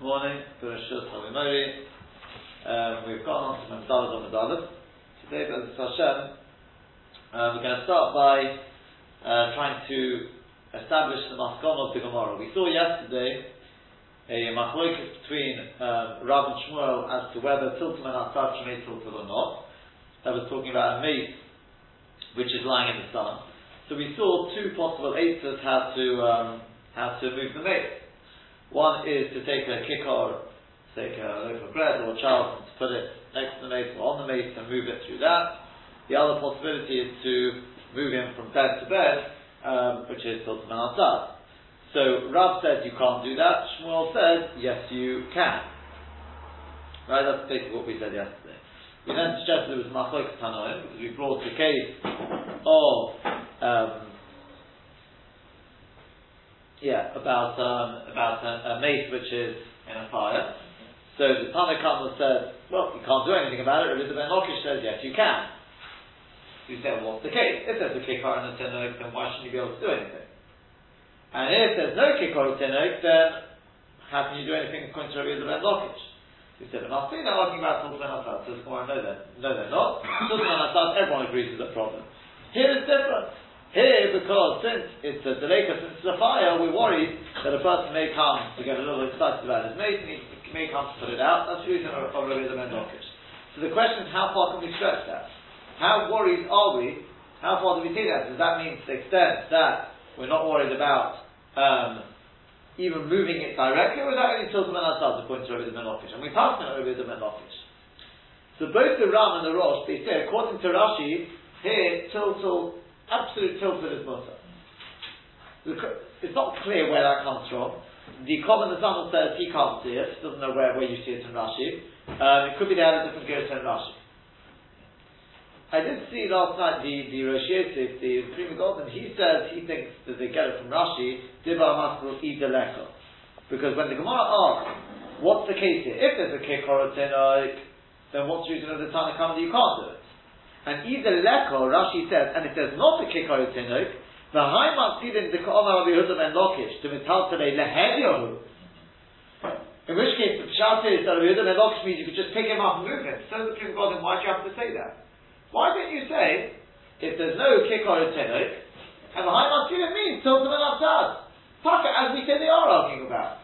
morning, Havimori. Um, we've gone on to Memdalas on Medalus. Today, Bezos Hashem, uh, we're going to start by uh, trying to establish the Maskon of the Gemara. We saw yesterday a machlokes between um, Rav and Shmuel as to whether tiltum and atzad make tiltum or not. That was talking about a mace which is lying in the sun. So we saw two possible answers how to um, how to move the mace. One is to take a kikkar, take a loaf of bread or a child, and put it next to the mace or on the mace and move it through that. The other possibility is to move him from bed to bed, um, which is Tiltum outside. So Rav said you can't do that. Shmuel said yes, you can. Right, that's basically what we said yesterday. We then suggested it was Machlok Tanoim because we brought the case of um, yeah, about um, about a, a, mace which is in a fire. So the Tanna Kamma said, well, you can't do anything about it. Rabbi Ben Lakish says, yes, you can. You say, well, what's the case? If there's a kikkar and a tinok, then why shouldn't you be able to do anything? And if there's no kikkar or tinok, then how can you do anything according to Rabbi Ben Lakish? You said, I'm they're talking about Tulsa and Asad. So no, they're, no, they're not. Tulsa and everyone agrees is a problem. Here it's different. Here, because since it's a delay, since it's a fire, we're worried that a person may come to get a little excited about his mate, and he may come to put it out. That's the reason of Rabbi Mendokish. So the question is, how far can we stretch that? How worried are we? How far do we take that? Does that mean to the extent that we're not worried about um, even moving it directly, or is that only and asad according to Rabbi Mendokish? And we passed on Rabbi Mendokish. So both the Ran and the Rosh, they say, according to Rashi, here, tiltul absolute tilted is mutter. It's not clear where that comes from. The common son says he can't see it, doesn't know where, where you see it in Rashi. Um, it could be they had a different Gersa in Rashi. I did see last night the, the Rosh Yosef, the Pri Megadim, he says he thinks that they get it from Rashi, Dibar Maskul Idaleko. Because when the Gemara asks, what's the case here? If there's a a then what's the reason of the Tanakh that you can't do it? And either leko, Rashi says, and if there's not a kikar tinok, the high matzidin the ka'omar Rabbi Yehuda ben Lokish to mital today lehedyohu. In which case, the pshat is that Rabbi Yehuda ben Lokish means you could just pick him up and move him. So the king God, then why do you have to say that? Why don't you say, if there's no kikar tinok, and the high matzidin means tiltum and avtad. Taka, as we say they are arguing about.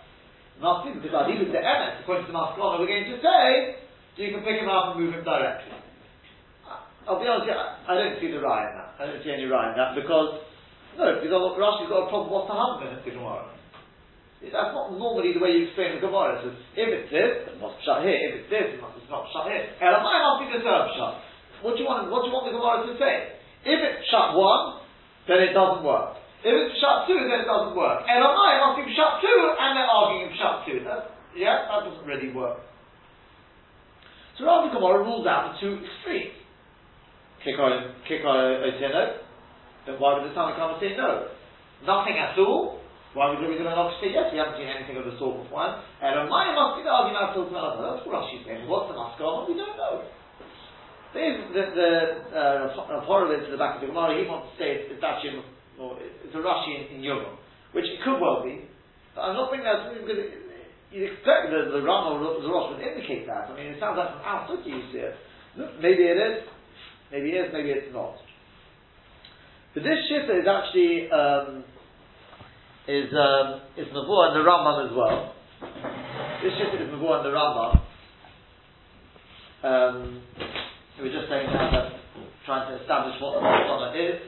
Matzidin, because I Adilu the emes, according to the Maskana, we're going to say, you can pick him up and move him directly. I'll be honest, I don't see the rye in that. I don't see any rye in that because no, because Rashi's got a problem. What's the husband in the Gemara? That's not normally the way you explain the Gemara. Says, if it's this, it must shut here. If it's this, it must not shut here. Elamai must be third shut. What do you want? What do you want the Gemara to say? If it's shut one, then it doesn't work. If it's shut two, then it doesn't work. Elamai must be shut two, and they're arguing shut two. That, yeah, that doesn't really work. So Rav Gemara rules out the two extremes kick on Oteno, then why would the Tanna come and say no? Nothing at all? Why would Rabbi Zimmer say yes? We haven't seen anything of the sort before. And a Maya must be the argument of Tilton That's what Rashi saying. What's the Maskama? We don't know. The, the uh, to the back of the Gemara, he wants to say it's, it's actually or it's a Rashi in, in Yom, which it could well be. But I'm not bringing that because you'd expect the, the Ran or the Rosh would indicate that. I mean, it sounds like from outside you see it. Maybe it is. Maybe it is, maybe it's not. But this shita is actually um, is um, is Mavur and the Rambam as well. This shita is Mavur and the Rambam. Um, we're just saying now that trying to establish what the Masana is,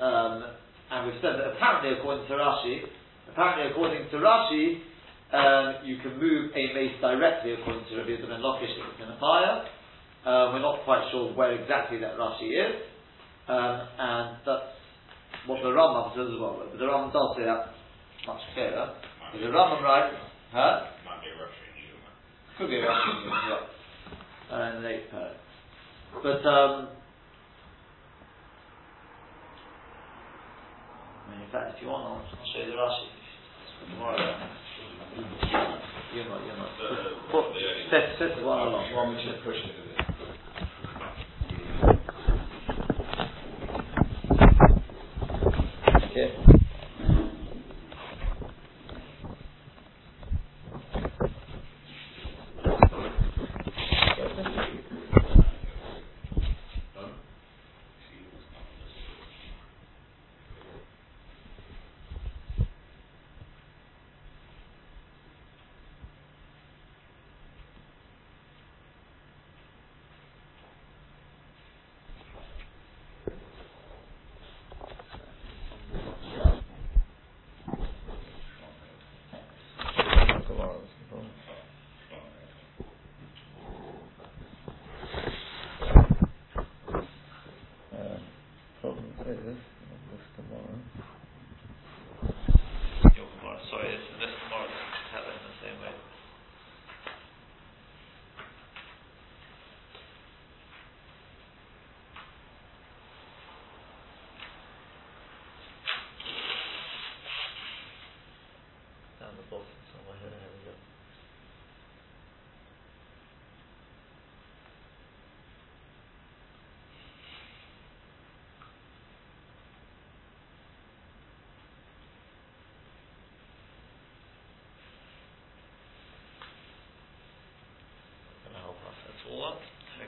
um, and we've said that apparently according to Rashi, apparently according to Rashi, um, you can move a mace directly according to Rabbi and Lokish if it's in a fire. Uh, we're not quite sure where exactly that Rashi is, um, and that's what the Rambam says as well. But the Rambam does say that much clearer. Is the Rambam right? Huh? Might be a Russian humour. Could be a Russian humour, yeah. Uh, in the eighth. But, um, I mean, in fact, if you want, I'll, show you the Rashi tomorrow. You're not, you're not. Set, set one along. Want me to push it a bit? bottom somewhere here. Here we go. Gonna help us at all. Okay. Um, so, uh, so this is the bottom of it, that much I know. I'll have a quick look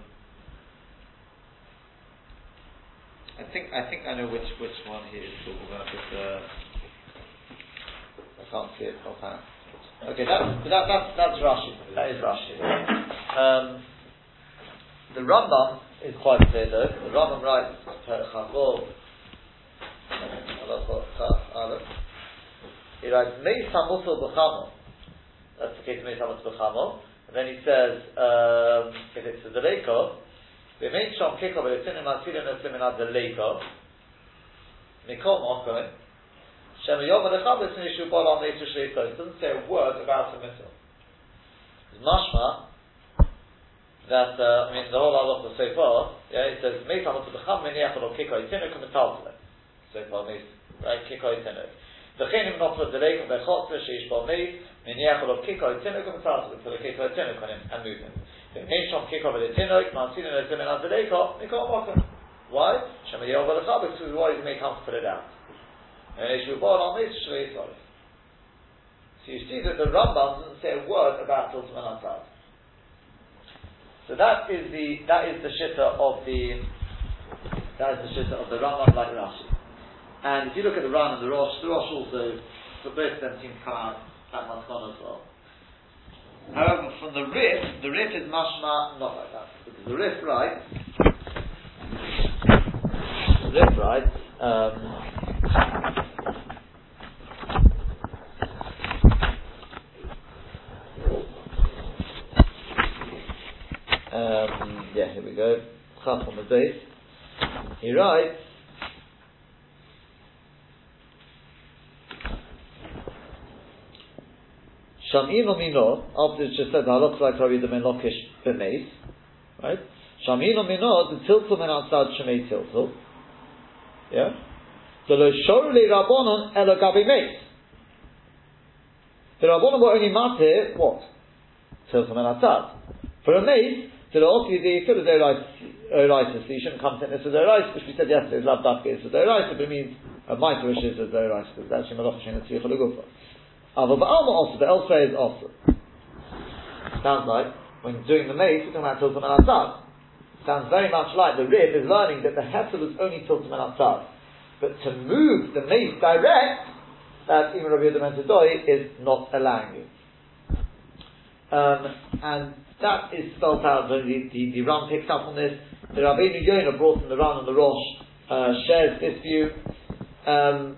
think I think I know which which one he is talking about, but uh, I can't see it offhand. Okay, that, that, that's, that's Rashi. That is Rashi. Um, the Rambam is quite clear though. The Rambam writes, Chachol, he writes, Meis Hamusul B'chamo. That's the case of Meis Hamusul B'chamo. And then he says, um, if it's a Deleko, V'mein Shom Kiko V'letzinu Masirin Eslimin Ad Deleko, Mikol Mokoin, Shem Yom Adechabes Nishu Bol Al Meitu Shleito. It doesn't say a word about the mitzvah. It's mashma that, uh, I mean, the whole halach of so far, yeah, it says, Meis Hamot B'cham Meniach Olo Kiko Yitinuk Metal Tele. So far, Meis, right, Kiko Yitinuk. וכן אם נופל דלק בחוצה שיש בו מי, מניח עליו קיקו לתינוק ומצלת for the קיקו לתינוק and So Neshon kick over the and Mikol Why? Because his wife may come to put it out. And on this, So you see that the Rambam doesn't say a word about Tiltum and So that is the, that is the shitta of the, that is the shitta of the Rambam like Rashi. And if you look at the Ran and the Rosh, the Rosh also, for both of them seem to come out at Matkon as well. However, from the Rif, the Rif is mashma not like that. Because the Rif writes, the Rif writes, um, um, yeah, here we go. Base. He writes, Shamin Mino, after it just said halach Rabbi Ben Lokish b'meis, right? Shamin Mino, the tiltul men outside shemei tiltul, yeah. So lo shor le rabbonon elo gabi meis. The rabbonon were only matir what tiltul men outside. For a meis, so the also the of their so you shouldn't come to this their rice, which we said yesterday is love dafke is their rice, but it means a mitre is with their rice because that's malach shen tzricha legufa. Ava ba'alma also, but elsewhere is also. Sounds like, when doing the mace, we're talking about Tiltum and. Sounds very much like the Rif is learning that the Hefzer was only Tiltum and Atzad. But to move the mace direct, that even Rabbi Yehuda is not allowing you. Um, and that is spelled out, the, the, the Ran picks up on this. The Rabbeinu Yonah brought in the Ran and the Rosh, uh, shares this view. Um,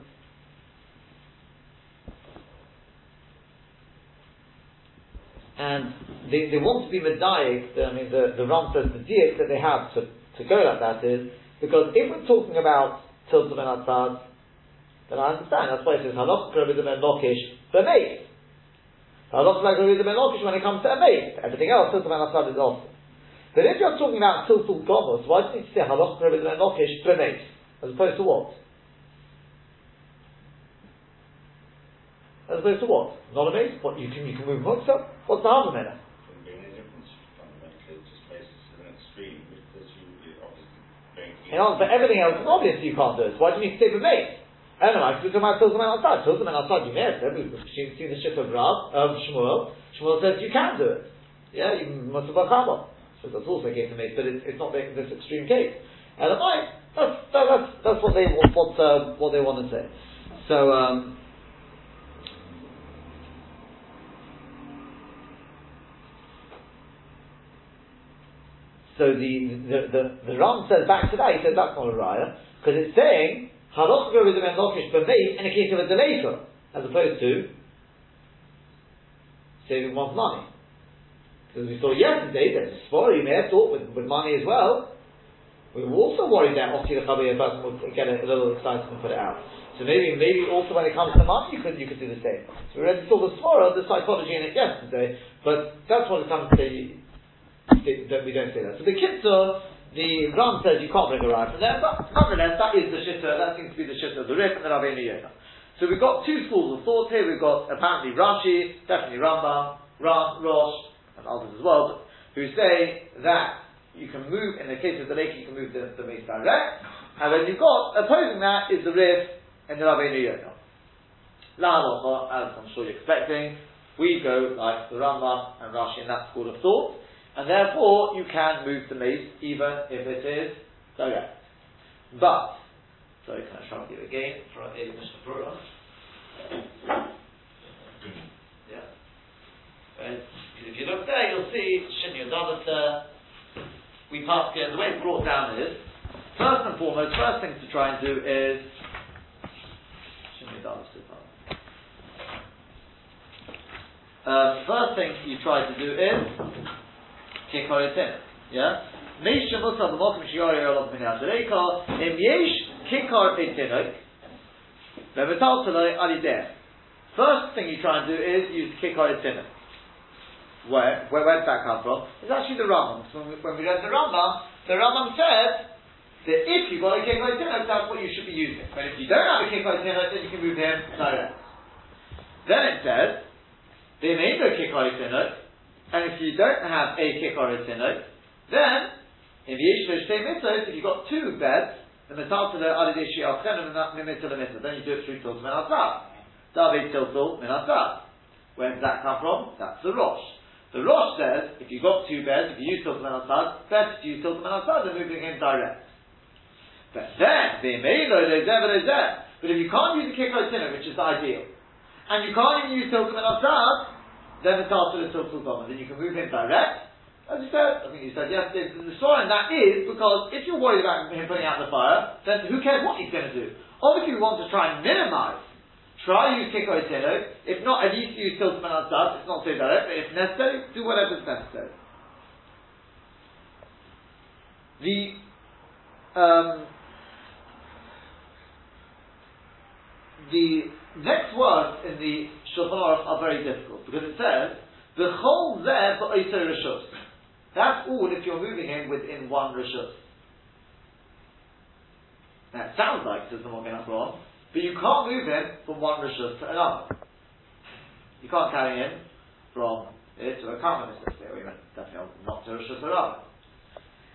and they, they want to be medayik, I mean the, the Ran says the diak that they have to, to go like that is, because if we're talking about Tiltum and Atzad, then I understand, that's why it says Halach Rabbi Ben Lokish, the mate. Halach Rabbi Ben Lokish when it comes to a mate. Everything else, Tiltum and Atzad is also. But if you're talking about Tiltum Gomos, why do you need to say Halach Rabbi Ben Lokish, mate? As opposed to what? As opposed to what? Not a base, What, you can, you can move muksa? What's the harm in it? Wouldn't be difference fundamentally, it just makes it to an extreme because you you obviously You know, but everything else is obvious you can't do it. Why do you need to say with mace? Anyway, because we're talking about Tiltum and outside. Tiltum and outside, you may have said, we've seen the ship of Rav, of Shmuel. Shmuel says you can do it. Yeah, you must have So that's also a case of mace, but it's, it's not the, this extreme case. And the might, that's, that, that's, that's what they, what, what, uh, what they want to say. So, um, So the the, the, the Ran says back to that, he says that's not a raya, because it's saying Haloch with the men lokish b'meis in a case of a delayfer, as opposed to saving one's money. Because we saw yesterday that the Svara you may have thought with, with money as well. We were also worried that Osti the person would get a, little excited and put it out. So maybe maybe also when it comes to money you could you could do the same. So we already saw the Svara, the psychology in it yesterday, but that's what it comes to we don't say that. So the Kitzur, the Ran says you can't bring a rye from there, but nonetheless that is the shitta, that seems to be the shitta of the Rif and the Rabbeinu Yonah. So we've got two schools of thought here. We've got apparently Rashi, definitely Rambam, Ran, Rosh, and others as well, who say that you can move, in the case of the lake, you can move the, the mace direct, and then you've got, opposing that is the Rif and the Rabbeinu Yonah. La as I'm sure you're expecting, we go like the Rambam and Rashi in that school of thought, and therefore you can move the mace even if it is direct. But, so can I and give again for a Mishnah Berurah? Yeah. If you look there, you'll see Shinya Dadata. We pass here. The way it's brought down is first and foremost, first thing to try and do is Shinya um, first thing you try to do is kikoritin. Yeah? Meisha musa b'mokim shiori olav min ha'areika im yesh kikor etinok ve'metal teloi alideh First thing you try and do is use kikor etinok. Where, where, where did that come from? It's actually the Rambam. So when we, read the Rambam, the Rambam says that if you've got a kikor etinok, that's what you should be using. But if you don't have a kikor etinok, then you can move him direct. Then it says, they made the Meino kikor etinok, and if you don't have a or a then in the Yeshua Shtei Mitzvahs, if you've got two beds, the metal to the Alideshi Alchenim the Mitzvah, then you do it through Tiltul Min Asad. David Tiltul Min Asad. Where does that come from? That's the Rosh. The Rosh says, if you've got two beds, if you use Tiltul Min Asad, best to use Tiltul Min Asad than moving him direct. But then, the but they're there. But if you can't use the or which is the ideal, and you can't even use Tiltul Min Asad, then the Tartar is Tiltul Gomel. Then you can move him direct. As you said, I think you said yesterday, the story and that is because if you're worried about him putting out the fire, then who cares what he's going to do? Obviously, we want to try and minimize. Try use Kiko Tino. If not, at least use Tiltum and It's not so direct, but if necessary, do whatever is necessary. The um, the next words in the Shulchan Aruch are very difficult because it says the whole there for Oito Rishus. That's all if you're moving him within one Rishus. Now it sounds like says the Magen Avraham, but you can't move him from one Rishus to another. You can't carry him from it to a say, or definitely not to Rishus or another.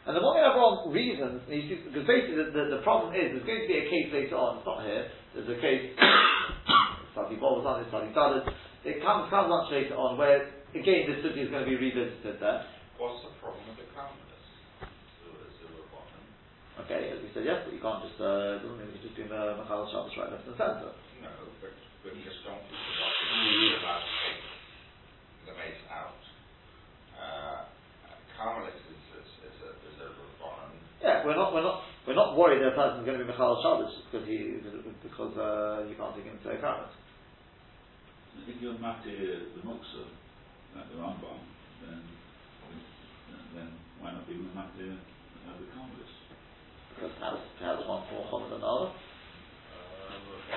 And the Magen Avraham reasons, because basically the, the, the, problem is, there's going to be a case later on, it's not here, there's a case, Sadi Bob was on it, it comes, comes much later on where, again, this city is going to be revisited there. What's the problem with the Karmelis? Okay, as we said yesterday, you can't just, uh, doesn't mean you just do the Machal Shabbos right left and centre. No, but, but you just don't, to take the mace out. Uh, Karmelis yeah, we're not, we're not, we're not worried that a person's going to be Michal Shabbos because he, because uh, you can't take him to a Karet. If you're Mati the Muksa, like the Rambam, then, then why not be Mati uh, the Karmelis? Because perhaps, perhaps one more common than another.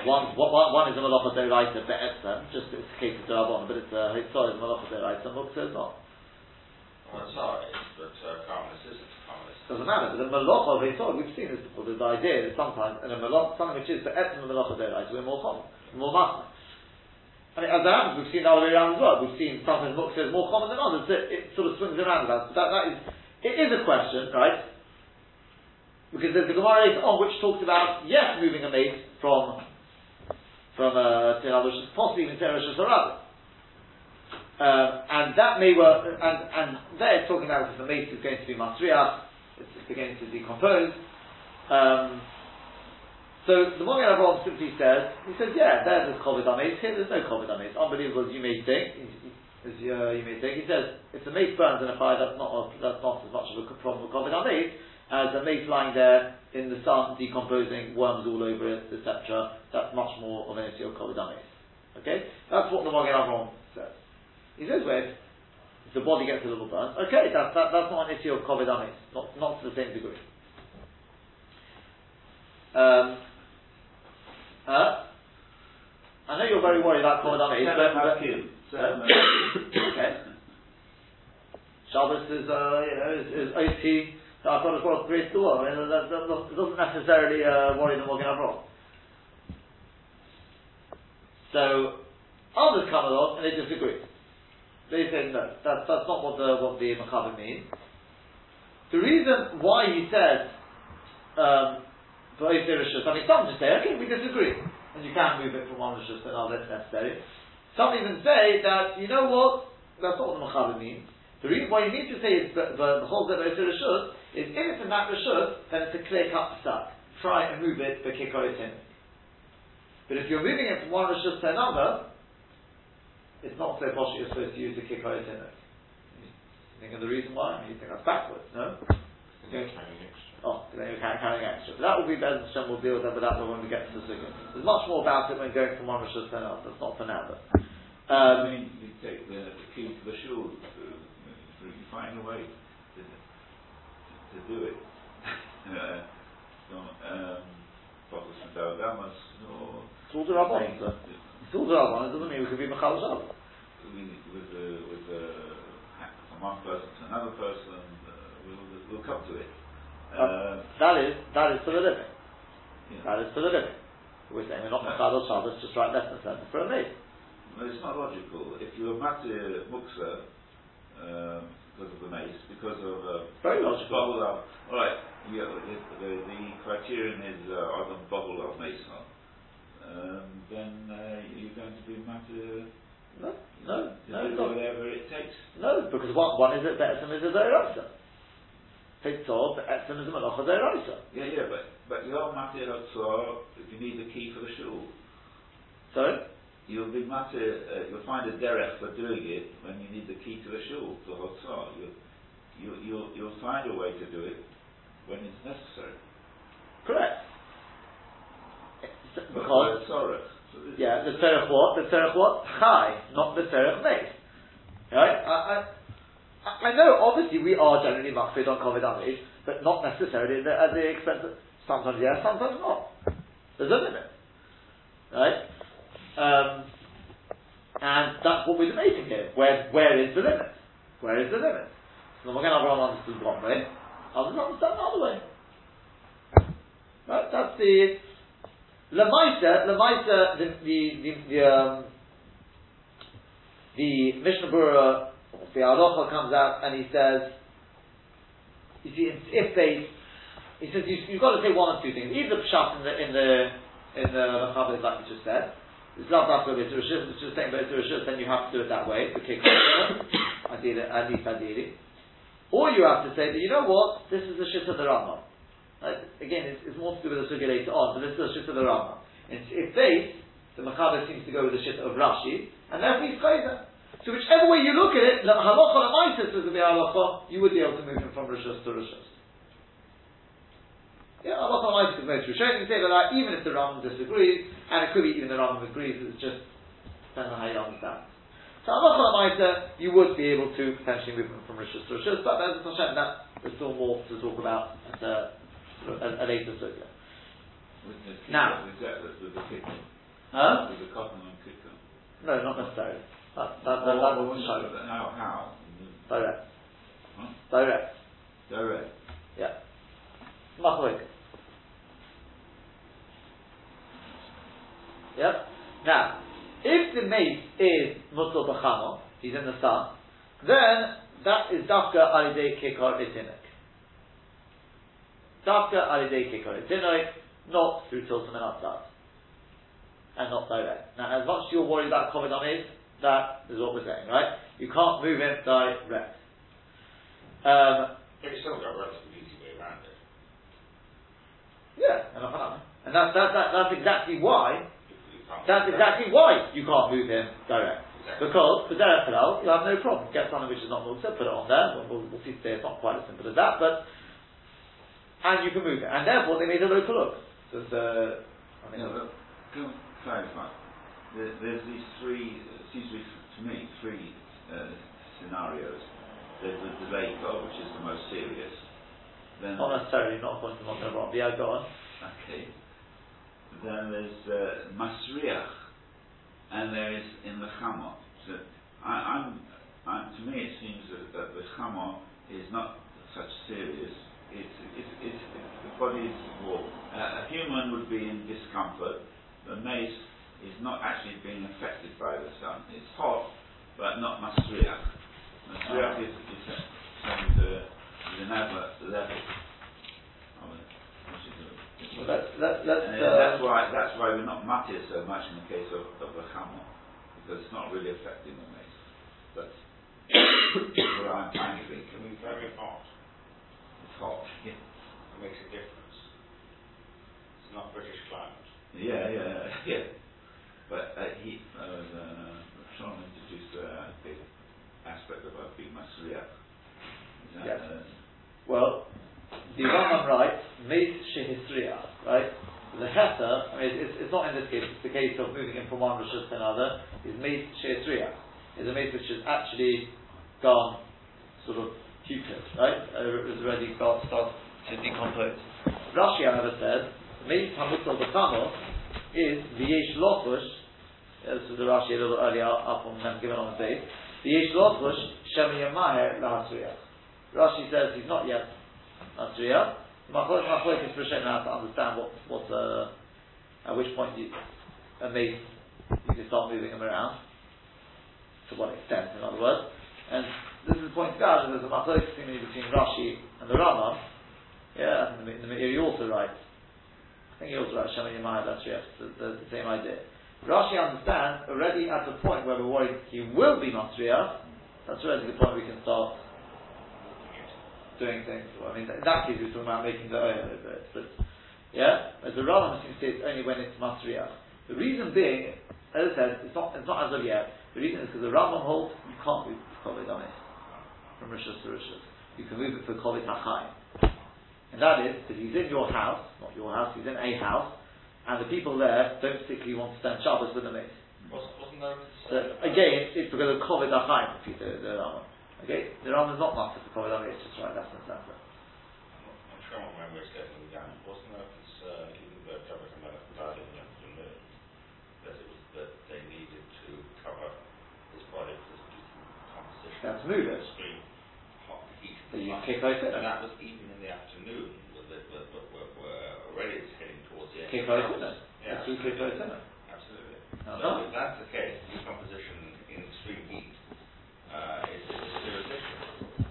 One, one, one is a malacha deraita be'etzem, just it's a case of derabon, but it's a hitzor is a malacha deraita, muksa is not. Well, sorry, but uh, Karmelis is doesn't matter. But the malacha of Hitzor, we've seen this before, the idea that sometimes, in a malacha, something which is the essence of malacha deraita, we're more common, more machna. And as it happens, we've seen the other way around as well. We've seen sometimes muksa is more common than others. It, it sort of swings around about. That, that is, it is a question, right? Because there's the Gemara on which talks about, yes, moving a mate from, from uh, possibly even Tirah Sarabah. Um, and that may work, and, and there it's talking about if the mate is going to be Masriach, it's beginning to decompose. Um, so the Magen Avraham simply says, he says, yeah, there's a COVID Ames, here there's no COVID Ames. Unbelievable as you may think, as you, uh, you may think, he says, if the mace burns in a fire, that's not, a, that's not as much of a problem with COVID Ames as a mace lying there in the sun, decomposing, worms all over it, etc. That's much more of an issue of COVID Ames. Okay? That's what the Magen Avraham says. He says where the body gets a little burnt. Okay, that, that, that's not an issue of COVID amis, not, not to the same degree. Um, uh, I know you're very worried about COVID amis, but, but okay. Shabbos is, uh, you know, is, is OT. I've got to cross great door. I mean, that, that, that doesn't necessarily uh, worry them walking abroad. So others come along and they disagree. They say no, that's, that's not what the what the Machaber means. The reason why he says um, I mean, some just say, okay, we disagree, and you can move it from one rishus to another if necessary. Some even say that you know what, that's not what the Machaber means. The reason why you need to say is the, the, the whole Zebra Rishus is if it's in that Rishus, then it's a clear cut stuck. Try and move it for Kikoitin. But if you're moving it from one Rishus to another, it's not so posh you're supposed to use the it. You think of the reason why? You think that's backwards, no? Oh, then you're carrying extra. But that will be Bez Hashem will deal with that, but that when we get to the second. There's much more about it when going from one Rosh to another. That's not for now, but. Um, I mean, you take the, the key to the shul, uh, you find a way to, to do it. uh, um, Protestant Alabama's or. It's all the Rabban, Still the Rabban, it doesn't mean we could be Mechal Shabbos. With, the, with the, from one person to another person, uh, we'll, we'll come to it. Uh, that is that is for the living. Yeah. That is for the living. We're saying we're not Mechal Shabbos, just write less than seven for a maid. Well, it's not logical. If you're Matir Muksa, um, because of the mace, because of uh, very logical. Bubble up. All right, yeah, the, the, the criterion is uh, are the bubble of mace um, then uh, you're going to be matter. No, no, no, whatever it takes. No, because one, one is that Be'etzim is a Deiraisa. Hitzor, Be'etzim is a Malacha Deiraisa. Yeah, yeah, but, but you're Matir Hitzor if you need the key for the shul. Sorry? You'll be Matir, uh, you'll find a derech for doing it when you need the key to the shul, to Hitzor. You, you, you'll, you'll find a way to do it when it's necessary. Correct because yeah, the tzerich what? The tzerich what? Chai, not the tzerich meis. Right? I, I, I know, obviously, we are generally makfid on COVID damage, but not necessarily at the, expense of sometimes yes, sometimes not. There's a limit, right? Um, and that's what we're debating here. Where, where is the limit? Where is the limit? So again, everyone understood one way, others understand another way. Right? That's the Lamaita, Lamaita, the the the, the, um, the Mishnah Berurah, the Aloha comes out and he says, you see, if they, he says you, you've got to say one of two things. Either the pshat in the in the in the Machaber like you just said. It's not that after it's Rishis, it's just saying but it's Rishis, then you have to do it that way, the kick at least ideally. Or you have to say that you know what, this is the shit of the. Right? Again, it's, it's, more to do with the sugya later on, but this is the shit of the Rambam. If base, the Machaber seems to go with the shit of Rashi, and therefore he's chayzer. So whichever way you look at it, the halacha l'maitis is the halacha, you would be able to move him from rishos to rishos. Yeah, halacha l'maitis is most rishonim say that uh, even if the Rambam disagrees, and it could be even the Rambam agrees, it's just depends on how you understand. So halacha l'maitis, you would be able to potentially move him from rishos to rishos, but there's there's still more to talk about at a a, a later sugya. Now, with the. Huh? With the cotton and kicker. No, not necessarily. That, that, that, that doesn't show. How? How? Direct. Huh? Direct. Direct. Yeah. Machlik. Yep. Now, if the mate is Musul Bachamo, he's in the sun, then that is Dafka Alidei Kikar Itinik. Dafka alidei kikore dinoi, not through tiltum and outside. And not direct. Now, as much as you're worried about COVID on is, that is what we're saying, right? You can't move him direct. Um, but you still got a relatively easy way around it. Yeah, and that's, that, that, that's exactly why. That's exactly why you can't move him direct. Exactly. Because for Derek you have no problem. Get something which is not Muksa, put it on there. We'll, we'll, we'll see today it's not quite as simple as that, but and you can move it. And therefore they made a local look. So uh, I mean, no, can clarify? There, there's these three, it seems to be to me, three uh, scenarios. There's the Deleiko, which is the most serious. Then Not necessarily, not according to Montana Rob. Yeah, go on. Okay. Then there's uh, Masriach, and there is in the Chama. So I, I'm, I, to me, it seems that, that the Chama is not such serious. It's, it's, it's, it's the body is well, uh, a human would be in discomfort. The mace is not actually being affected by the sun. It's hot, but not Masriach. Masriach is, is, a, is, a, is another level. of it, which is a- Well, let's, let, and uh, that's why that's why we're not matir so much in the case of, of the hammer, because it's not really affecting the mace. But what I'm trying to think, Can be very hot. it's hot. Yeah, It makes a difference. It's not British climate. yeah, yeah. yeah. But uh, he, uh, uh, Sean introduced uh, the aspect about being. Is Yes. uh, well, the Rambam writes, Meis Shehisriya, right? The Heta, I mean, it's, it's not in this case, it's the case of moving him from one Rishus to another, is Meis Shehisriya. Is a Meis which has actually gone sort of putrid, right? Uh, it's already got, started to decompose. Rashi, however, says, Meis Hamutol B'Chamo is V'yesh Lochush, this was the Rashi a little earlier up on them given on the base, Lochush Shem Yamaher Lahasriyah. Rashi says he's not yet Masriya. Machlok Machlok is Rishen now to understand what, what uh, at which point you, a mace, you can start moving him around. To what extent, in other words. And this is pointed out that there's a Machlok seemingly between Rashi and the Rambam. Yeah, and the, the Meiri also writes. I think he also writes that's yes, the, the, the same idea. Rashi understands already at the point where we're worried he will be Masriya, that's already the point we can start doing things. Well, I mean, in that case, we're talking about making the oil little bit. But, yeah, as the Rambam seems to say, it's only when it's Masriya. The reason being, as I said, it's not, it's not as of yet. The reason is because the Rambam holds you can't move Kovid on it from Rishus to Rishus. You can move it for Kovid HaChaim. And that is, that he's in your house, not your house, he's in a house, and the people there don't particularly want to spend Shabbos with the mace. Wasn't, wasn't there So, again, it's, it's because of Kovid HaChaim, the, the, the Rambam. Okay? The Rambam is not master for HaChaim, it's just right, that's the standard. I'm sure I remember it's getting down. Wasn't there a concern, even though Jabba Kamelech died in the afternoon, that it was, that they needed to cover his body because composition. That's move it. Extreme hot heat. So you kick out And that was even in the afternoon, was it, were, were, were, were already it's heading towards the end. Kick of out Shabbos. it. Yeah, kick out absolutely. Uh-huh. So if that's the case, decomposition in extreme heat, uh, is, is a serious issue.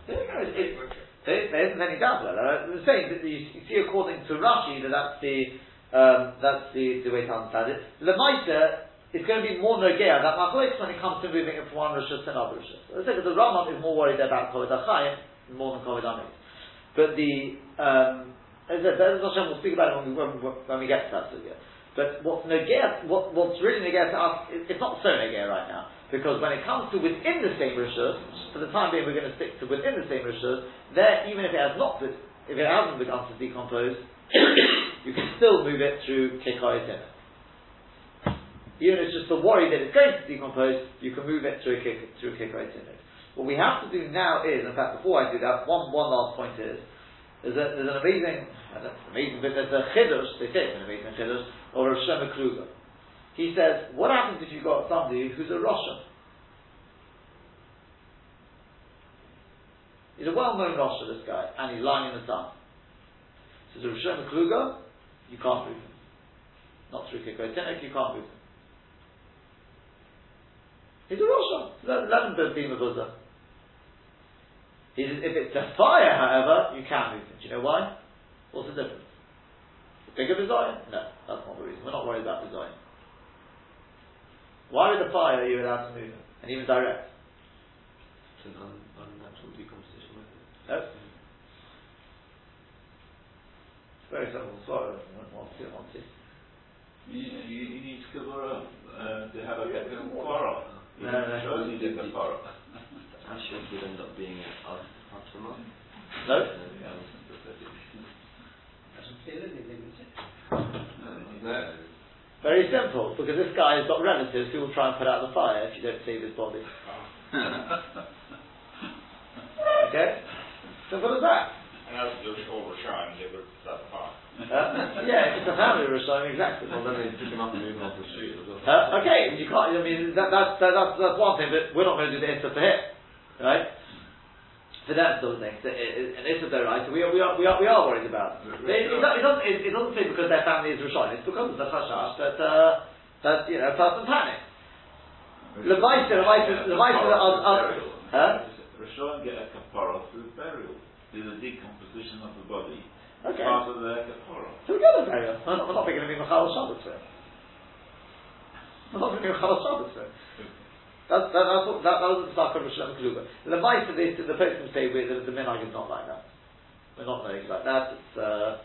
Yeah, And that's it- very it- urgent. There, there isn't any doubt about that. I'm saying that you, see, according to Rashi, that that's the um, that's the, the way to understand it. Lemaita is going to be more nogea that machlokes when it comes to moving it from one rishus to another rishus. I say that the Rambam is more worried about achayim more than amit. But the um, Hashem, we'll speak about it when we, when, we- get to that sugya. But what's what, what's really nogea to us, it, it's not so nogea right now. Because when it comes to within the same rishus, for the time being we're going to stick to within the same rishus, there, even if it has not, if it hasn't begun to decompose, you can still move it through kikoyetin. Even if it's just the worry that it's going to decompose, you can move it through a kick, through. What we have to do now is, in fact, before I do that, one, one last point is, there's, a, there's an amazing, I don't amazing, but there's a chiddush, they say it's an amazing chiddush, of Rav Shlomo Kluger. He says, what happens if you've got somebody who's a Russian? He's a well-known Russian, this guy, and he's lying in the sun. Says Rav Shlomo Kluger, you can't move him. Not through Kikotinik, you can't move him. He's a Russian. Let, let him be a buzzer. He says, if it's a fire, however, you can move him. Do you know why? What's the difference? Bigger design? No, that's not the reason. We're not worried about design. Why with the fire are you allowed to move him? And even direct? It's an un- unnatural decomposition method. No? It's very simple to swallow. One, two, one, two. You, you, you need to cover up uh, to have a better quarrel. No, no. Shows you did the quarrel. Ashes would end up being out aftermath. No? That, Very simple, because this guy has got relatives who will try and put out the fire if you don't save his body. Okay? Simple as that. And as the all Rishayim, they would that part. Uh, yeah, if it's a family Rishayim, exactly. Well, then they pick them up and move them off the street as well. Uh, okay, you can't. I mean, that, that's that, that's that's one thing, but we're not going to do the Issa for him, right? For that sort of thing, so it, it, an Issa right? So we are we are we are, we are worried about. It, it, it, doesn't it, it doesn't say because their family is Rishon. It's because of the chashash that uh, that you know person panic. The Maisa, the Maisa, the Maisa, huh? Rishon get a kapara through burial, through the decomposition of the body. Okay. Part of their kapara. So we get a burial. We're not, we're not going to be Machal Shabbos it. We're not going to be Machal Shabbos for it. That's, that, that's what, that, that was the stuff of Rishon Kaluba. The Maisa, the, the person say with the, the Minag is not like that. We're not knowing like that. It's, uh,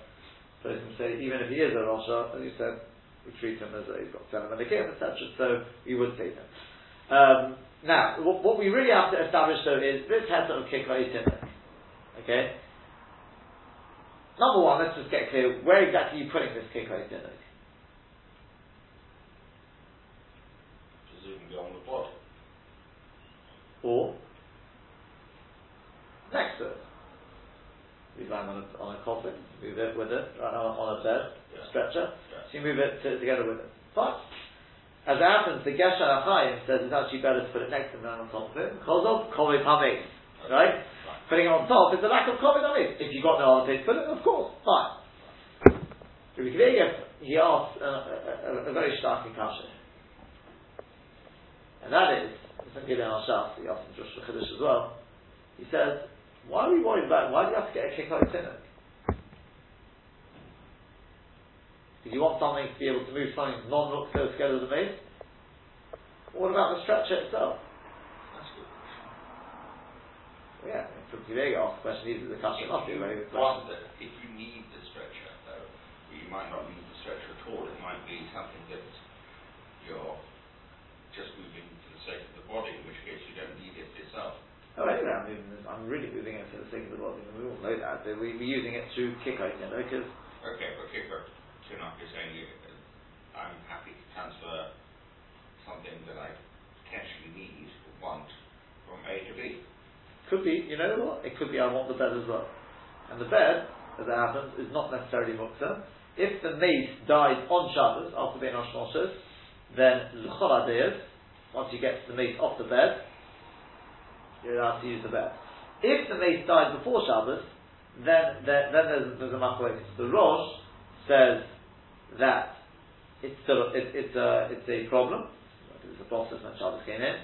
say, even if he is a Rasha, as you said, we treat him as a, he's got Selim and Akim, etc. So we would say that. Um, now, what, what, we really have to establish though is this has of Kikrai Okay? Number one, let's just get clear, where exactly are you putting this Kikrai Tinnik? Presumably on the body. Or next to it. We land on a, on a coffin, move it with it, right, on, on a bed, Yeah. stretcher, Yeah. so you move it to, together with it. Fine. As it happens, the Gesher HaChaim says it's actually better to put it next to him than on top of it, because of Kovid Hamid, right? Right. Putting it on top is a lack of Kovid Hamid. If you've got no other place to put it, of course, fine. Rabbi he asked uh, a, a, a, a very startling question. And that is, it's Gilyon HaShas, he asked Joshua Chiddush as well, he says, why are we worried about, why do you have to get a kick out of Tinnik? Because you want something to be able to move something non-look so together as mace? What about the stretcher itself? That's good. Yeah, from Kivega asked the question, is the a very good question. if you need the stretcher, though, you might not need the stretcher at all. It might be something that you're just moving the sake of the body, in which case you don't need it yourself. Oh, anyway, I'm, moving, I'm really moving it for the sake of the body. We all know that. But we, we're using it to kick out, you know, because Okay, but Kiko Tunok is saying you, I'm happy to transfer something that I potentially need or want from A to B. could be, you know what? It could be I want the bed as well. And the bed, as it happens, is not necessarily mukta. If the mace died on Shabbos after being on Shmoshes, then l'chol once you get the mace off the bed, you're allowed to use the bed. If the mace died before Shabbos, then then, then there's, there's a machlokes. The Rosh says that it's still it, it's a it's a problem. It's a process when Shabbos came in.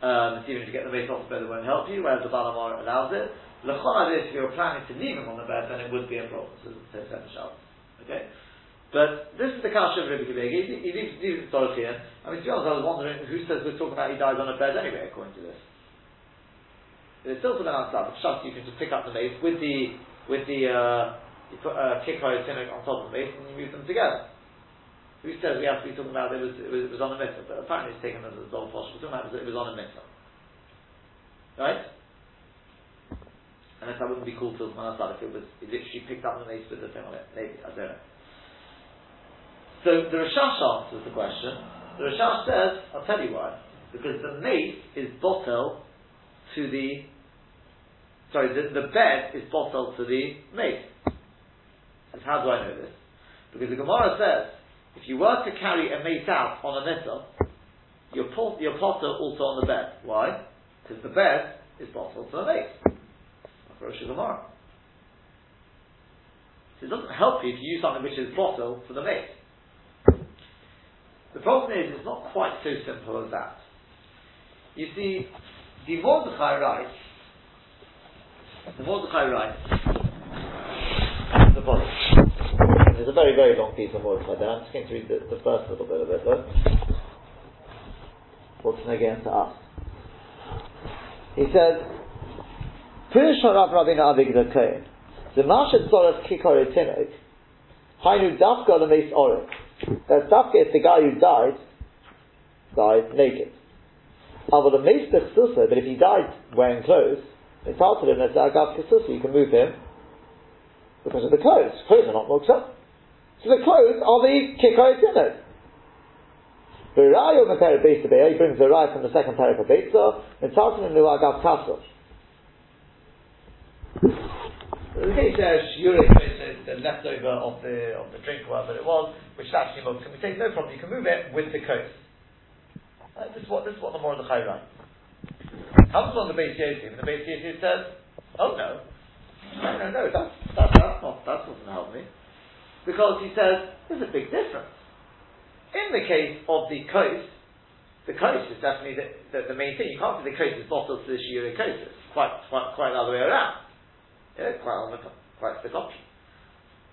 Um, it's even if you get the mace off the bed, it won't help you. Whereas the Balamar allows it. L'chol if you're planning to leave him on the bed, then it would be a problem. So it says seven Shabbos. Okay. But this is the kasha of Rabbi Akiva Eiger. He, leaves, it historically in. I mean, to be honest, I was wondering who says we're talking about he dies on a bed anyway, according to this. It's still for the outside. But Shabbos, you can just pick up the mace with the with the uh, you put a uh, tinnik on top of the mace and you move them together. Who says we have to be talking about it was it was, it was on a mitzvah? But apparently it's taken as a dog posh. We're talking about it was on a mitzvah, right? Unless that wouldn't be called till Manasad if it was it literally picked up the mace with the thing on it. Maybe I don't know. So the Rashash answers the question. The Rashash says, I'll tell you why. Because the mace is botel to the sorry, the, the bed is bottled to the mace. And how do I know this? Because the Gemara says, if you were to carry a mace out on a mitzvah, your, pot, your potter also on the bed. Why? Because the bed is bottled to the mace. Rosh Gemara. So it doesn't help you if you use something which is bottled to the mace. The problem is, it's not quite so simple as that. You see, the Mordechai writes, the Mordechai writes, the following. There's a very, very long piece of Mordechai there. I'm just going to read the, the first little bit of it, though. What's again to us? He says, Pirish Harav Rabbeinu Avigdor Kohen, the Mashet Soras Kikore Tinok, Hainu Dafka Lemes Orik. That Dafka is the guy who died, died naked. The but if he died wearing clothes, it's hard to him Kisusa, you can move him because of the clothes. Clothes are not muksa. So the clothes are the Kikore Tinok. V'rayo meperet beis he brings the right from the second parak of Beitzah, and Tartan and Nuagav Kassos. The leftover of the of the drink, whatever it was, which actually moved. Can we say no problem? You can move it with the coat. Uh, this is what this is what the Mordechai writes. Comes on the Beis Yosef, and the Beis Yosef says, "Oh no, no, no, no, that's that's, that's not that doesn't help me," because he says there's a big difference. In the case of the coast, the coast is definitely the, the, the, main thing. You can't say the coast is bottled to the Shiuri coast. It's quite, quite, quite the other way around. Yeah, quite quite the contrary.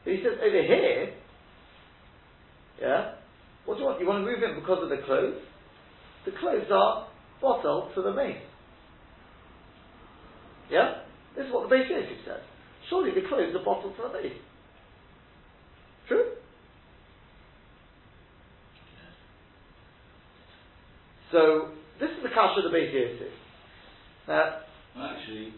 But he says over here, yeah, what do you want? You want to move in because of the clothes? The clothes are bottled to the main. Yeah? This is what the base is, he says. Surely the clothes are bottled to the base. True? So this is the kasha of the Beis Yosef. Now, actually,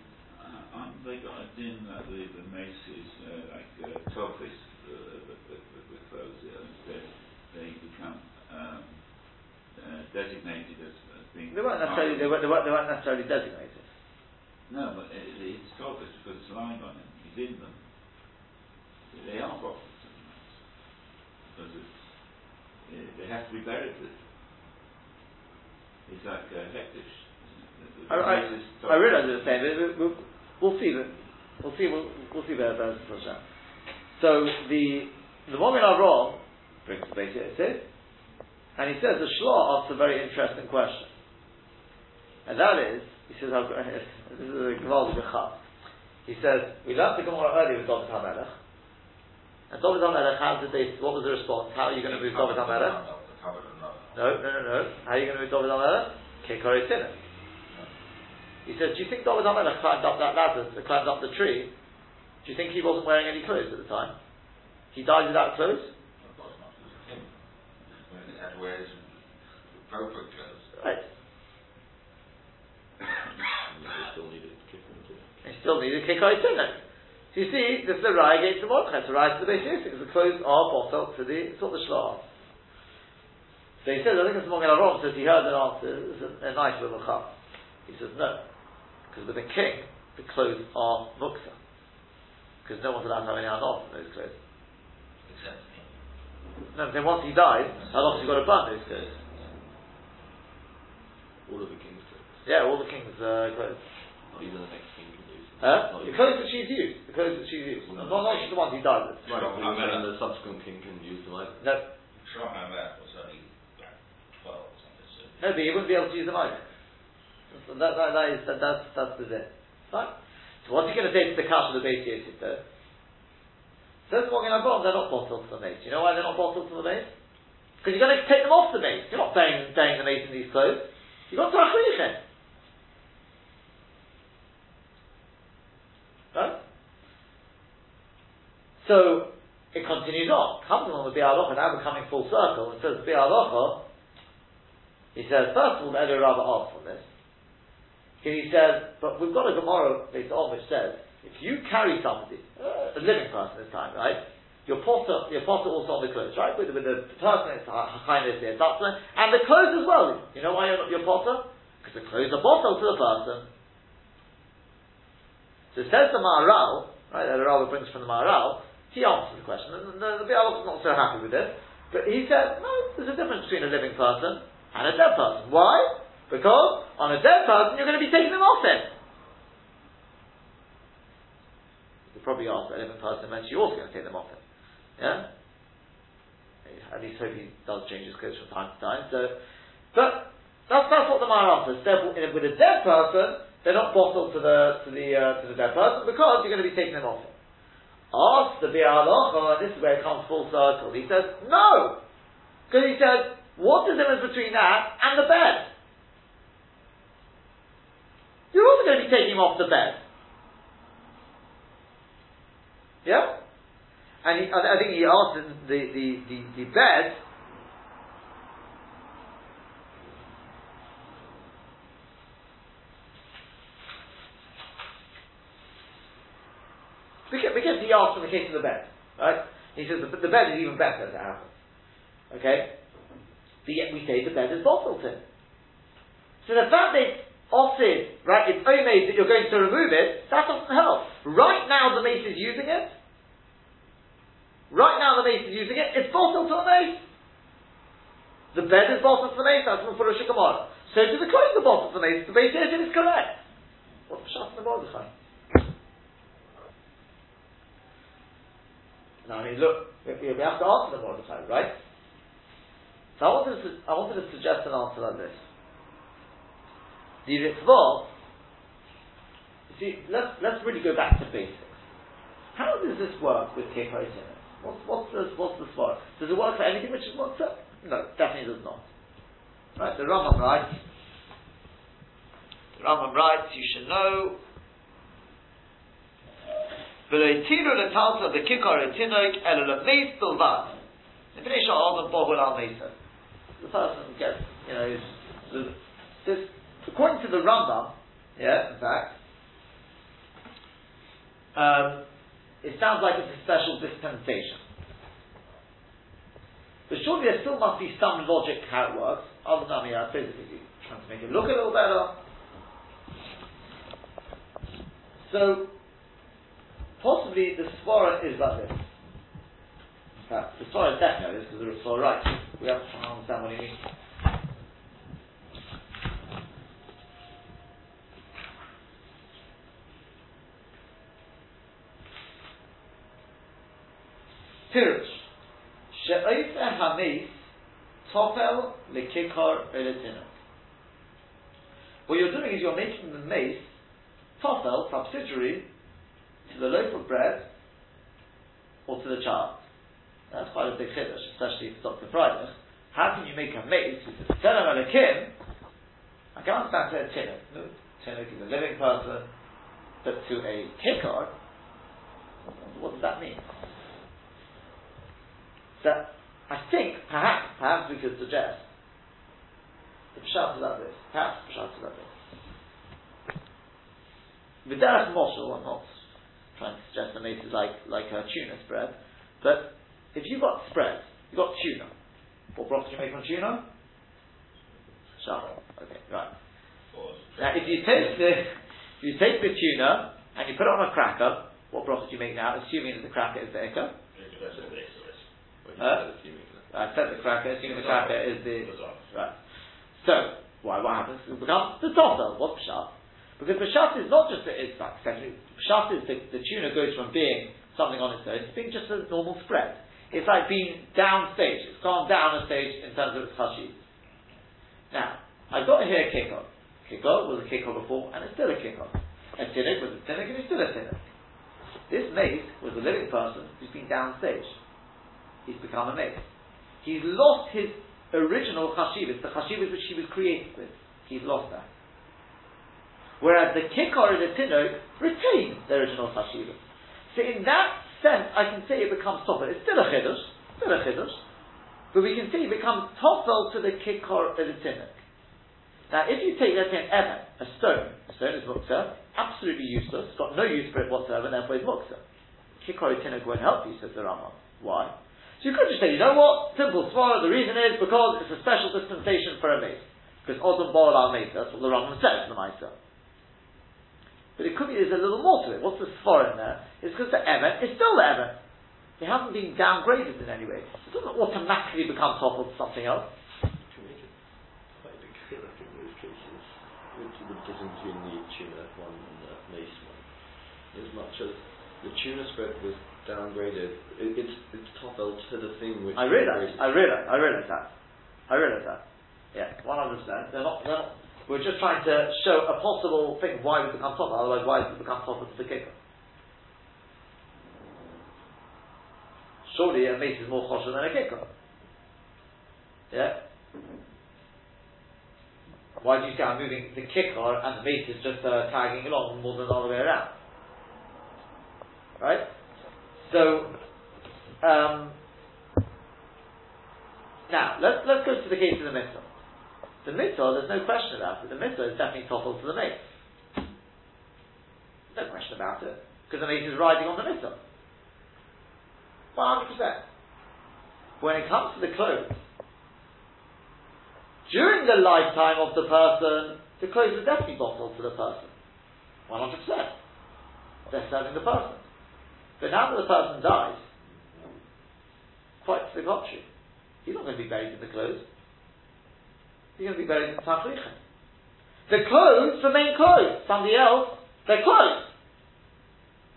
they got a din that the, the maces, uh, like uh, Tofis, uh, the, the, the, the clothes, uh, instead they become um, uh, designated as, as being. They weren't necessarily. They weren't, they weren't, they weren't necessarily designated. No, but it, it's Tofis because it's lying on him. He's in them. They are bottles because it's, they have to be buried with. It's like uh, hectish. I, I, I realize what you're saying, but we'll, we'll see. We'll see. We'll, we'll see where that's So the the Magen Avraham brings the basic it and he says the Shlah asks a very interesting question, and that is he says this is a Gvaldi He says we learned the Gemara earlier with David Hamelech, and David Hamelech, how did they? What was the response? How are you going to move David Hamelech? No, no, no, no. How are you going to move David HaMelech? Kekore Sinner. He says, do you think David HaMelech climbed up that ladder, climbed up the tree? Do you think he wasn't wearing any clothes at the time? He died without clothes? Of course not. He had to wear his appropriate clothes. Right. He still needed kicking He still needed Kekore Sinner. So you see, this is the Raya against the Mordechai, to rise to the base because the clothes are bottled to the, it's what the Shlah so he says, I think it's Morgan Aron says he heard an answer, it's a, a nice little chum. He says, no. Because with the king, the clothes are muksa. Because no one's allowed to have any anot in those clothes. Except me. No, then once he dies, Anot's got to burn those clothes. All of the king's clothes. Yeah, all the king's uh, clothes. Not even the next king can use them. Huh? The clothes that she's used. The clothes that she's used. Not, not just the ones he died with. Right, and the subsequent king can use them either. No. Shlomo Hamelech was only no, but you wouldn't be able to use them either. So that, that, that is, that, that's, that's the bit. Right? So what's he going to say to the cash of the Beis Yosef though? Says Magen Avraham, they're not bottled to the mace. You know why they're not bottled to the mace? Because you're going to take them off the mace. You're not burying, burying the mace in these clothes. You've got to achrichem. Right? So, it continues on. Comes along with Biur Halacha, now we're coming full circle, and says Biur Halacha, he says, first of all, Eliyah Rabbah asks on this. He says, but we've got a Gemara based on which says, if you carry somebody, uh, a living person this time, right? Your potter, your potter also on the clothes, right? With, with the person, it's kindness there, and the clothes as well. You know why you're not your potter? Because the clothes are bottled to the person. So it says the Maharal, right? That the Rabbi brings from the Maharal. He answers the question. The, the, the is not so happy with this, but he said, no, there's a difference between a living person and a dead person. Why? Because on a dead person you're going to be taking them off him. You probably ask that living person eventually you're also going to take them off him. Yeah? At least hope he does change his clothes from time to time. So, but that's, that's what the Maharal says. Therefore, with a dead person, they're not bottled to the to the uh, to the dead person because you're going to be taking them off him. Ask the Biur Halacha, and this is where it comes full circle. He says, no! Because he says, What's the difference between that and the bed? You're also going to be taking him off the bed. Yeah? And he, I think he asked the, the, the, the bed, because he asked in the case of the bed, right? He says the, the bed is even better as it. Okay? So yet we say the bed is bottled in. So the fact that it's ossid, right, it's omed that you're going to remove it, that doesn't help. Right now the mace is using it. Right now the mace is using it, it's bottled to a mace. The bed is bottled to the mace, that's for a shikamara. So do the clothes are bottled to the mace, the base is correct. What's the shot in the? Now, I mean, look, we, have to answer the Mordechai, right? So I wanted to, I wanted to suggest an answer like this. The Ritzvah, see, let's, let's really go back to basics. How does this work with Kippur What's, what's the, what's the spot? Does it work for anything which is Muktzah? No, definitely does not. Right, the Rambam writes, the Rambam writes, you should know, V'leitiru letalta b'kikar etinoik elu lemeis bilvad. The person gets, you know, is, this, according to the Rambam, yeah, in fact, um, it sounds like it's a special dispensation. But surely there still must be some logic how it works, other than, I mean, I physically trying to make it look a little better. So, possibly the Svara is like this. In fact, the Svara is definitely this because the Svara right. We have to understand what he means. Pirush. She'oife hamis tofel lekikar eletina. What you're doing is you're making the mace tofel, subsidiary, to the loaf of bread or to the child. That's quite a big chiddush, especially if for Dr. Friday. How can you make a mace who's a tenem and a kim? I can't understand to a tinuk. No, is a living person, but to a kikar, what does that mean? So, I think, perhaps, perhaps we could suggest, the pshat is like this, perhaps the pshat is like this. V'derech moshel, I'm not trying to suggest the mace is like, like a tuna spread, but if you've got spread, you've got tuna, what broth do you make on tuna? Shalom. Okay, right. Now, if you take the, if you take the tuna and you put it on a cracker, what broth do you make now, assuming that the cracker is the ikka? Huh? I said the cracker, assuming the cracker is the right. So why? What happens? It becomes the totter. What's pshat? Because the pshat is not just that it's like secondary. Pshat is the, the tuna goes from being something on its own to being just a normal spread. It's like being downstage. It's gone down a stage in terms of its hashib. Now, I've got here a kicker. Kicker was a kicker before, and it's still a kicker. A tinnik was a tinnik, and it's still a tinnik. This mace was a living person who's been downstage he's become a mace. He's lost his original chashivas, the chashivas which he was created with. He's lost that. Whereas the kikar and the tinok retain the original chashivas. So in that sense, I can say it becomes topel. It's still a chiddush, still a chiddush, but we can say it becomes topel to the kikar and the tinok. Now, if you take, let's say, an a stone, a stone is muksa, absolutely useless, got no use for it whatsoever, and therefore it's muksa. Kikar tinok won't help you, says the Rambam. Why? So you could just say, you know what? Simple svara, the reason is because it's a special dispensation for a mace. Because Odom Baal al That's what the Rambam says the Maisa. But it could be there's a little more to it. What's the svara in there? It's because the Evan is still the Evan. They haven't been downgraded in any way. It doesn't automatically become top of something else. To the difference between the tuna one and the mace one. As much as the tuna spread was downgraded. It, it's it's toppled to the thing which. I realize. I realize. I realize that. I realize that. Yeah, one hundred percent. They're not. They're not. We're just trying to show a possible thing why we become top. Otherwise, why it become top of the kicker? Surely a mace is more kosher than a kicker. Yeah. Why do you say I'm moving the kicker and the mace is just uh, tagging along more than all the other way around? So, um, now, let's, let's go to the case of the mitzvah. The mitzvah, there's no question about it. The mitzvah is definitely toppled to the mace. No question about it. Because the mace is riding on the mitzvah. 100%. When it comes to the clothes, During the lifetime of the person, the clothes are definitely bottled to the person. 100%. They're serving the person. But now that the person dies, quite the contrary. He's not going to be buried in the clothes. He's going to be buried in the Tafricha. The clothes remain clothes. Somebody else, they're clothes.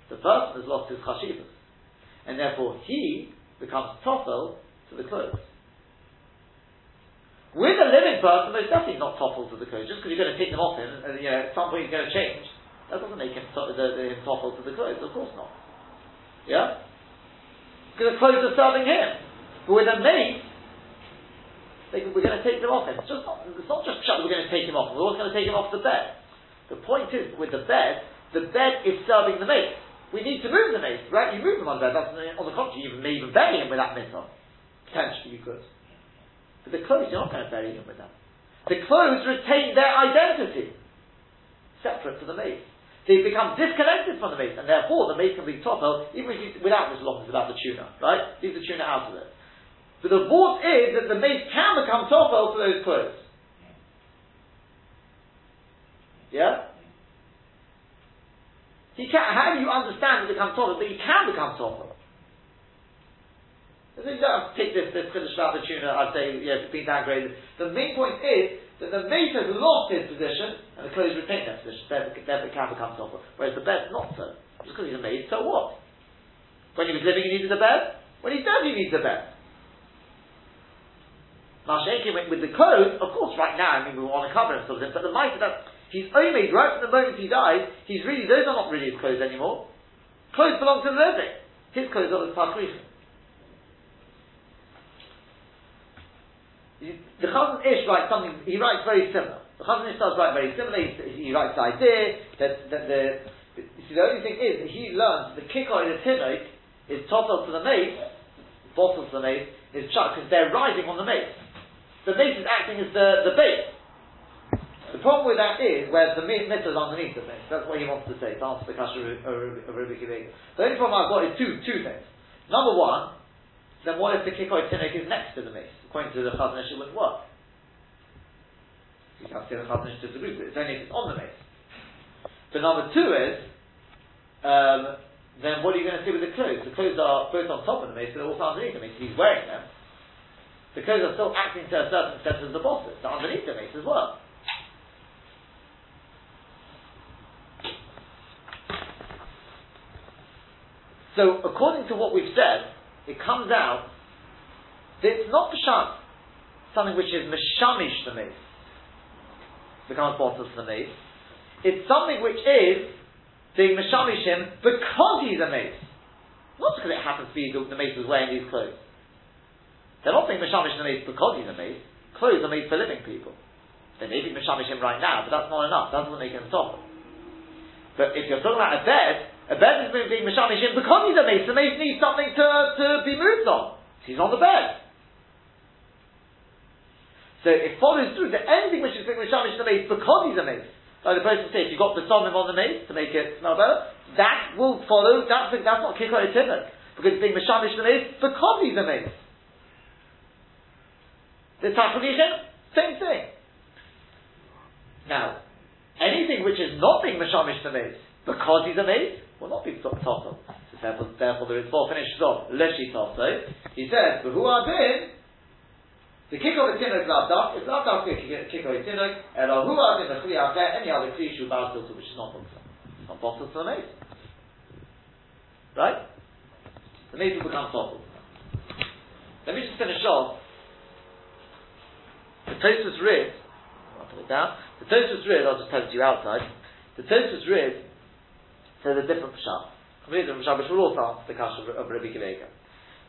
The person has lost his chashivas. And therefore he becomes tofel to the clothes. With a living person, most definitely not topple to the clothes. Just because you're going to take them off him, and you know, at some point he's going to change, that doesn't make him, to- the, the, him topple to the clothes. Of course not. Yeah? Because the clothes are serving him. But with a mate, they, we're going to take them off him. It's, just not, it's not just shut, we're going to take him off. We're also going to take him off the bed. The point is, with the bed, the bed is serving the mate. We need to move the mace, right? You move them on the bed. That's, on the contrary, you may even bury him with that mitzvah. Potentially, you could. But the clothes, you're not going to bury him with that. The clothes retain their identity, separate to the They become disconnected from the mace, and therefore the mace can be toppled, even if you, without this long about the tuna, right? Leave the tuna out of it. But the vault is that the mace can become toppled to those clothes. Yeah? He can, how do you understand it become toppled? But he can become toppled. So you don't have to take this, this finish about the tuna, I'd say, yeah, it's been downgraded. The main point is that the mace has lost his position and the clothes retain their position, therefore, therefore it can become topper. Whereas the bed's not so. Just because he's a maid, so what? When he was living, he needed a bed. When he's dead, he needs a bed. Now, shaking with, with the clothes, of course, right now, I mean, we want to cover him sort of but the mice of that he's only made right from the moment he dies, he's really, those are not really his clothes anymore. Clothes belong to the living. His clothes are the Takrichim. The Chazon Ish writes something, he writes very similar. The Chazon Ish does write very similar. He, he writes the idea that, that the, you see, the only thing is that he learns the kikoi, the tinoik, is toppled to the mace, bottled to the mace, is chucked because they're riding on the mace. The mace is acting as the, the base. The problem with that is where the mitzvah is underneath the mace. That's what he wants to say, to answer the question of Rabbi. The only problem I've got is two, two things. Number one, then what if the kikoi tinoik is next to the mace? According to the Chazon Ish, it wouldn't work. You can't say the Chazon Ish disagrees, but it's only if it's on the mace. But number two is, um, then what are you going to do with the clothes? The clothes are both on top of the mace, but also underneath the mace. He's wearing them. The clothes are still acting to a certain extent as the bosses. They're underneath the mace as well. So, according to what we've said, it comes out that it's not pshat, something which is meshamish the mace, becomes bottles to the mace. It's something which is being meshamish him because he's a mace. Not because it happens to be the, the mace was wearing these clothes. They're not being meshamish the mace because he's a mace. Clothes are made for living people. They may be meshamish him right now, but that's not enough. That doesn't make him. But if you're talking about a bed, a bed is being meshamish him because he's a mace. The mace needs something to, to be moved on. He's on the bed. So it follows through that anything which is being meshamish the mace because he's a mace. Like the person say, if you've got the somim on the mace to make it smell better, that will follow, that's, that's not kikoi timid. Because it's being meshamish the mace because he's a mace. The tachlichem, same thing. Now, anything which is not being meshamish the mace because he's a mace will not be toppled. So therefore, therefore there is four finishes off. Leshi topso. He says, but who are been? The kick of the tinok lav daf is lav daf kick of the tinok, and who are in the chli after any other kli shu basel to which is not bottle. Not bottle to the mace. Right? The mace will become toppled. Let me just finish off. The Tosfos Rid, I'll put it down. The Tosfos Rid, I'll just tell it to you outside. The Tosfos Rid says a different pshat. Completely different pshat, which will also answer the question of, Rabbi Akiva.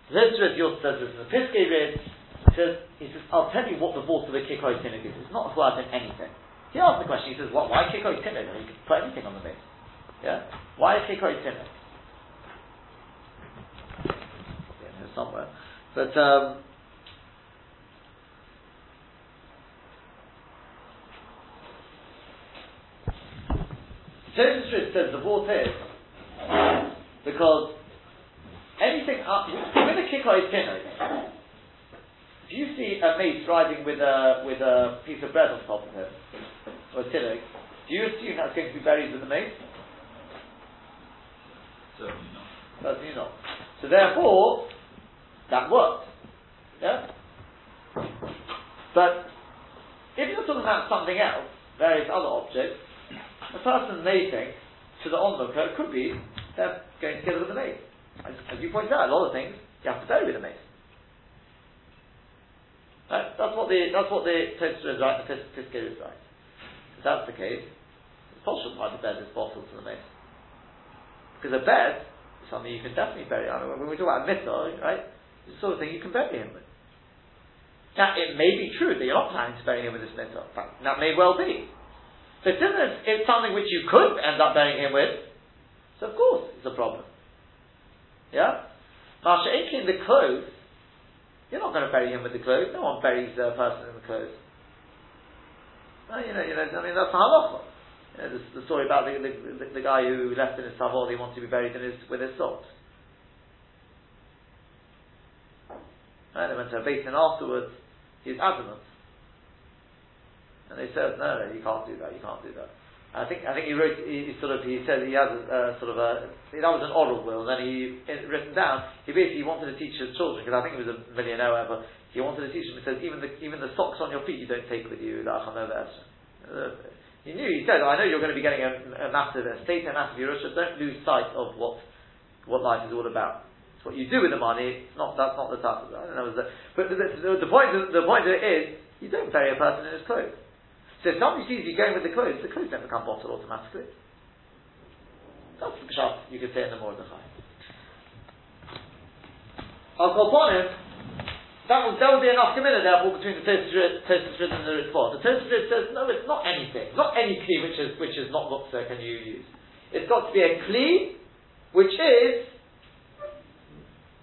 The Tosfos Rid, Yosef says this in the Piskei Rid, he says, he says, I'll tell you what the voice of the kikoi tinnik is. It's not who in anything. He asked the question, he says, what, why kikoi tinnik? You can put anything on the mix. Yeah? Why kikoi tinnik? Yeah, somewhere. But, um, Joseph Stritt says the vote is because anything up with a kikoi tinnik, If you see a mate riding with a with a piece of bread on top of him, or a tillich, do you assume that's going to be buried with the mate? Certainly not. Certainly not. So therefore, that works. Yeah? But if you're talking about something else, various other objects, a person may think to the onlooker it could be they're going together with the maid. As, as you pointed out, a lot of things you have to bury with the maid. Right? That's what the that's what the Tosfos is right, the Pisker is right. If that's the case, it's possible find the bed is bottled to the maid. Because a bed is something you can definitely bury. Mean, when we talk about mitzvah, right, it's the sort of thing you can bury him with. Now, it may be true that you're not planning to bury him with this mitzvah. That may well be. But since it's something which you could end up burying him with, so of course it's a problem. Yeah? Masha in the clothes, you're not going to bury him with the clothes. No one buries a person in the clothes. You know, you know, I mean, that's a halacha. You know, the, the, story about the, the, the, guy who left in his tavol, he wanted to be buried in his, with his socks. And they went to a basin afterwards, he's adamant. And they said, no, no, you can't do that, you can't do that. I think I think he wrote he, he sort of he said he has a, sort of a that was an oral will. And then he in, written down he basically wanted to teach his children because I think he was a millionaire whatever. He wanted to teach them he says even the even the socks on your feet you don't take with you uh, he knew he said I know you're going to be getting a, a massive estate a massive Yerusha don't lose sight of what what life is all about. What you do with the money it's not that's not the stuff I don't know but the, the, the point the point of it is you don't bury a person in his clothes so if somebody sees you going with the clothes, the clothes don't become bottled automatically. That's the pshat you could say in the Mordechai. Upon him. That would, that would be enough committed, therefore, between the Tosfos and the Ritva. The Tosfos says, no, it's not anything. Not any kli which is, which is not Muktzah can you use. It's got to be a kli which is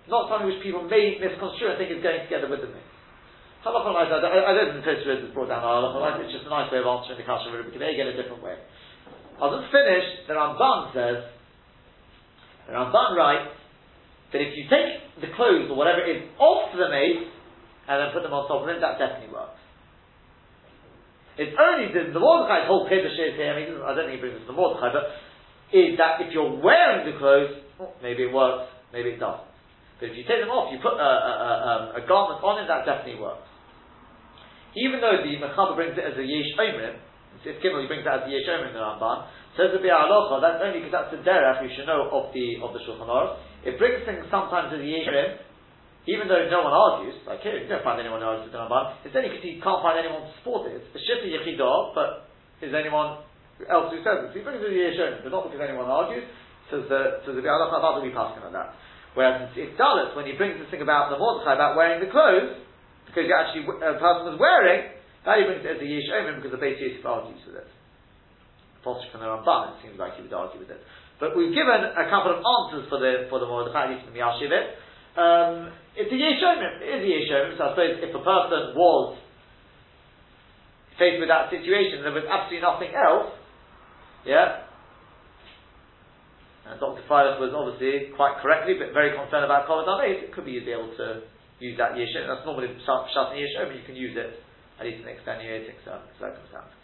not something which people may misconstrue and think is going together with the mix. Halacha I, I don't think Tosfos is brought down halacha it's just a nice way of answering the kasha Rabbi Akiva again a different way. I'll just finish, the Ramban says, the Ramban writes that if you take the clothes or whatever it is off the mace and then put them on top of it, that definitely works. It's only the, the Mordechai's whole Kiddush is here, I mean, I don't think he brings this to the Mordechai, but is that if you're wearing the clothes, well, maybe it works, maybe it doesn't. But if you take them off, you put a, a, a, um, a garment on it, that definitely works. Even though the Mechaber brings it as a Yesh Omrim, if Kimmel brings that as a Yesh in the Ramban, says the Biur Halacha, that's only because that's the derech we should know of the of the Shulchan Aruch. It brings things sometimes as a Yesh even though no one argues, like here, you don't find anyone who argues with the Ramban, it's only because he can't find anyone to support it. It's the Shita Yechidah, but is anyone else who says it? So he brings it as a Yesh Omrim, but not because anyone argues, says the, says the not that we passing on that. Whereas it's Dalit, when he brings this thing about the Mordechai, about wearing the clothes, because you actually a person was wearing, now he brings it as a Omen because the Beit Yosef argues with it. Possibly from the Ramban, it seems like he would argue with it. But we've given a couple of answers for the for the Mordechai, at least from the Yashivit. Um, it's a Yesh Omen, it is a Yesh Omen, so I suppose if a person was faced with that situation, there was absolutely nothing else, yeah, and Dr. Freilich was obviously quite correctly, but very concerned about Kovad It could be you'd be able to use that yeshua. That's normally shas and yeshua, but you can use it at least in extenuating circumstances.